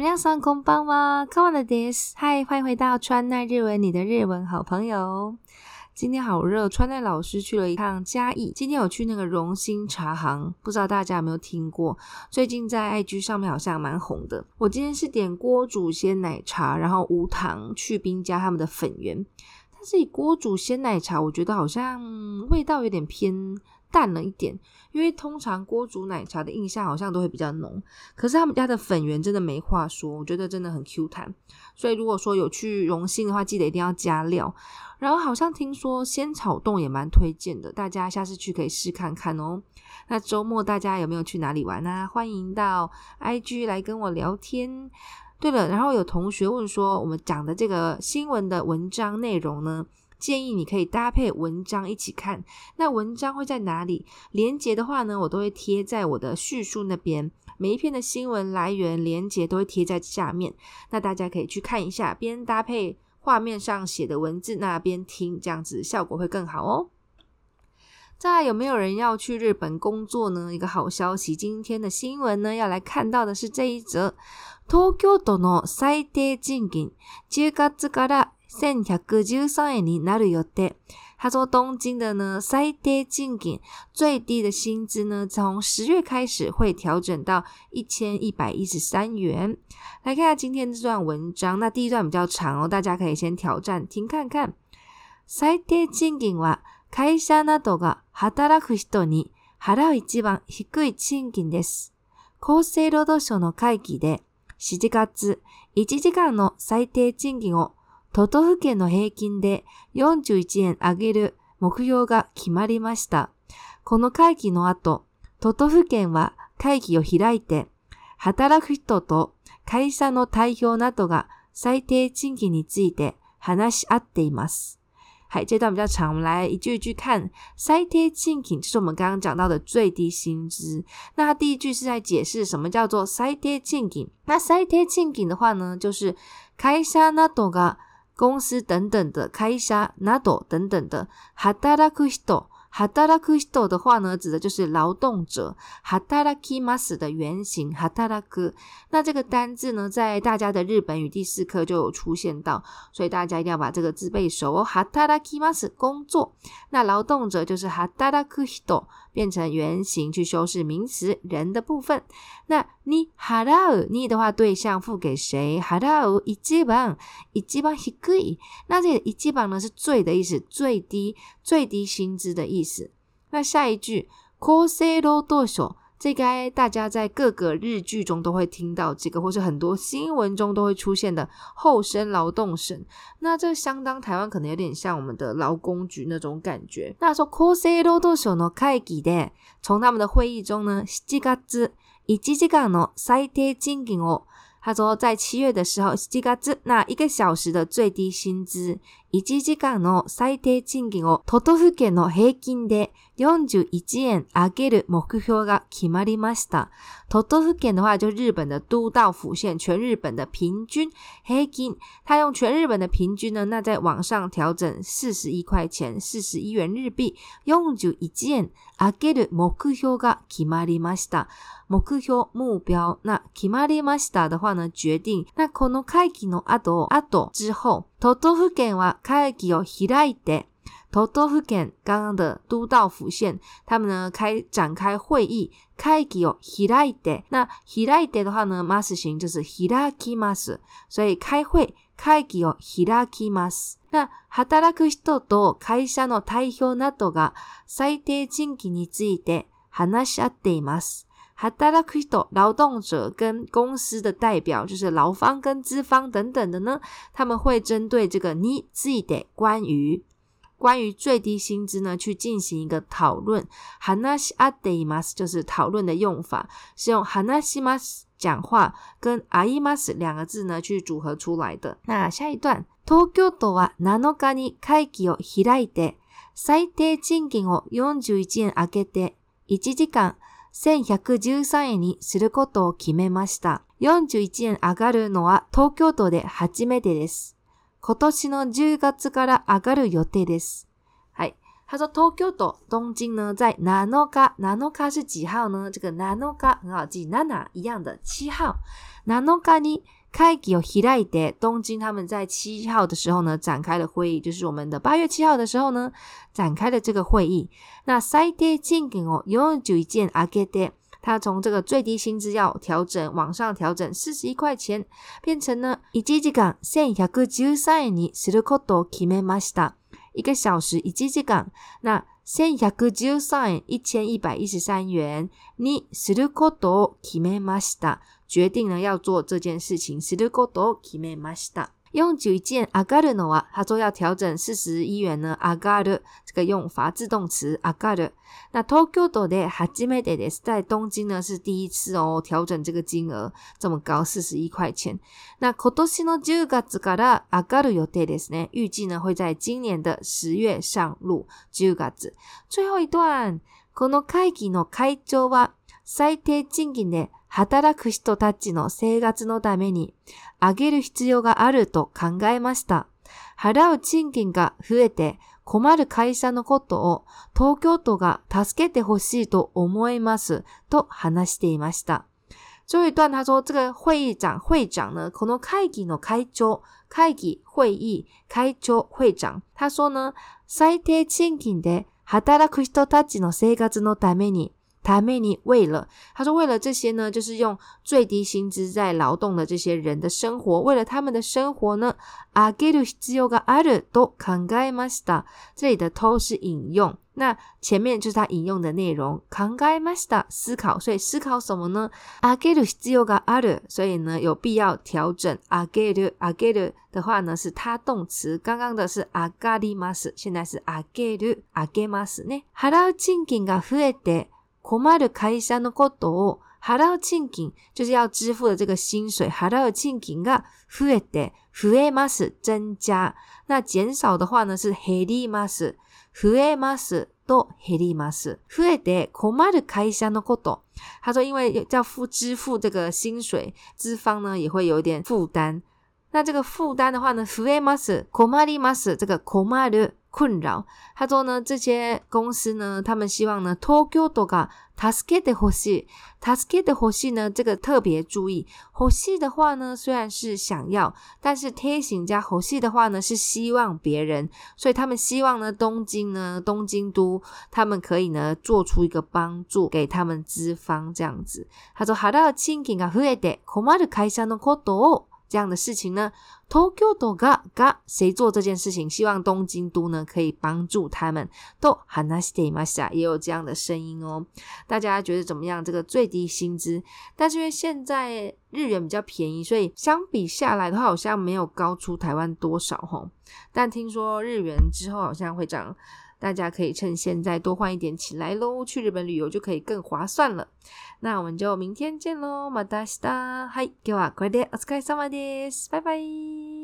我们上空帮吗？e on t h e d a y s 嗨，欢迎回到川奈日文，你的日文好朋友。今天好热，川奈老师去了一趟嘉义。今天我去那个荣兴茶行，不知道大家有没有听过？最近在 IG 上面好像蛮红的。我今天是点锅煮鲜奶茶，然后无糖、去冰加他们的粉圆。但是以锅煮鲜奶茶，我觉得好像味道有点偏。淡了一点，因为通常锅煮奶茶的印象好像都会比较浓，可是他们家的粉圆真的没话说，我觉得真的很 Q 弹，所以如果说有去荣幸的话，记得一定要加料。然后好像听说仙草冻也蛮推荐的，大家下次去可以试看看哦。那周末大家有没有去哪里玩啊？欢迎到 IG 来跟我聊天。对了，然后有同学问说，我们讲的这个新闻的文章内容呢？建议你可以搭配文章一起看，那文章会在哪里？连接的话呢，我都会贴在我的叙述那边。每一篇的新闻来源连接都会贴在下面，那大家可以去看一下，边搭配画面上写的文字，那边听，这样子效果会更好哦。再有没有人要去日本工作呢？一个好消息，今天的新闻呢，要来看到的是这一则：東京都の最低賃金中価つから。1113円になる予定。他说，东京的呢，最低賃金最低的薪资呢，从十月开始会调整到一千一百一十三元。来看下今天这段文章，那第一段比较长哦，大家可以先挑战听看看。最低賃金は会社などが働く人に払う一番低い賃金です。厚生労働省の会議で7月1時間の最低賃金を都道府県の平均で41円上げる目標が決まりました。この会議の後、都道府県は会議を開いて、働く人と会社の代表などが最低賃金について話し合っています。い、这段比较长，我们来一句一句看。最低薪金就是我们刚刚讲到的最低薪资。那它第一句是在解释什么叫做最低薪金。那最低薪金的话呢，就是会社などが公司等等的开一下纳朵等等的哈达拉クシト、哈达拉クシト的话呢，指的就是劳动者ハタラキマス的原型哈达拉ク。那这个单字呢，在大家的日本语第四课就有出现到，所以大家一定要把这个字背熟。哦。ハタラキマス工作，那劳动者就是哈达拉クシト。变成原型去修饰名词人的部分。那你哈다 오， 你的话对象付给谁？哈다오이지 방， 이지방이可那这个一지방呢是最的意思，最低最低薪资的意思。那下一句코세로도쇼这该大家在各个日剧中都会听到，这个或是很多新闻中都会出现的后生劳动省。那这相当台湾可能有点像我们的劳工局那种感觉。那说，的从他们的会议中呢，他说在七月的时候，那一个小时的最低薪资。1時間の最低賃金を都都府県の平均で41円上げる目標が決まりました。都道府県の話就日本的都道府县，全日本的平均平均。他用全日本的平均呢，那再往上调整4十一块钱，四十一元日币。41円上げる目標が決まりました。目標、目標。那決まりました的话呢，决定。那この会期の後、後之后。都道府県は会議を開いて、都道府県刚刚的都道府县，他们呢开展开会议，会議を開いて。那開いて的话呢，mas 型就是開きます，所以开会会議を開きます。那働く人と会社の代表などが最低賃金について話し合っています。哈达拉许多劳动者跟公司的代表，就是劳方跟资方等等的呢。他们会针对这个你自己的关于关于最低薪资呢，去进行一个讨论。哈纳西阿德 i 马斯就是讨论的用法，是用哈纳西马斯讲话跟阿伊马斯两个字呢去组合出来的。那下一段，东京都はナノガニ会議を開いて最低賃金を四十一円上げて一時間。1113円にすることを決めました。41円上がるのは東京都で初めてです。今年の10月から上がる予定です。はい。他说東京都、東京呢、在7日、7日是几号呢这个7日7一样的、7号。7日に开吉奥希代德东京，他们在七号的时候呢，展开了会议，就是我们的八月七号的时候呢，展开了这个会议。那サイテジングを永久に見上げて、他从这个最低薪资要调整往上调整四十一块钱，变成呢一時間千百十三円にすることを決めました。一个小时一小时那。先約去繳円、一千一百一十三元。你する事を決めました，决定了要做这件事情。する事を決めました。用九件上がるのは，他说要调整4十一元呢。上がる这个用法自动词上がる。那東京都で初めてです。在東京呢是第一次哦，调整这个金额这么高，4十一块钱。那今年の10月から上がる予定ですね。预计呢会在今年的10月上路。10月。最后一段，この会議の会長は最低賃金で働く人たちの生活のためにあげる必要があると考えました。払う賃金が増えて困る会社のことを東京都が助けてほしいと思いますと話していました。最后一段他说，这个会议长会长呢，この会議の会長、会議会議会長会長，他说呢，最低賃金で働く人たちの生活のために他每年为了，他说为了这些呢，就是用最低薪资在劳动的这些人的生活，为了他们的生活呢。这里的偷是引用，那前面就是他引用的内容。思考，所以思考什么呢？所以呢，有必要调整。的话呢，是他动词，刚刚的是“あげます”，现在是“あげる”。“あげます”呢，払う賃金が増えて。困る会社のことを払う賃金，就是要支付的这个薪水。払う賃金が増えて、増えます增加。那减少的话呢是減ります。増えますと減ります。増えて困る会社のこと。他说，因为要付支付这个薪水，资方呢也会有点负担。那这个负担的话呢，増えます困ります这个困る。困扰，他说呢，这些公司呢，他们希望呢，东京都啊，助けて的しい。助けて的しい呢，这个特别注意喉系的话呢，虽然是想要，但是贴型加喉系的话呢，是希望别人，所以他们希望呢，东京呢，东京都，他们可以呢，做出一个帮助给他们资方这样子。他说，ハラ親近が早いで、こまの開社のことを。这样的事情呢，Tokyo do ga ga，谁做这件事情？希望东京都呢可以帮助他们。都 hana s t a m a s a 也有这样的声音哦。大家觉得怎么样？这个最低薪资，但是因为现在日元比较便宜，所以相比下来的话，好像没有高出台湾多少哈。但听说日元之后好像会涨。大家可以趁现在多换一点起来喽，去日本旅游就可以更划算了。那我们就明天见喽，马达西达，嗨，今日はこれでお疲れ様です。拜拜。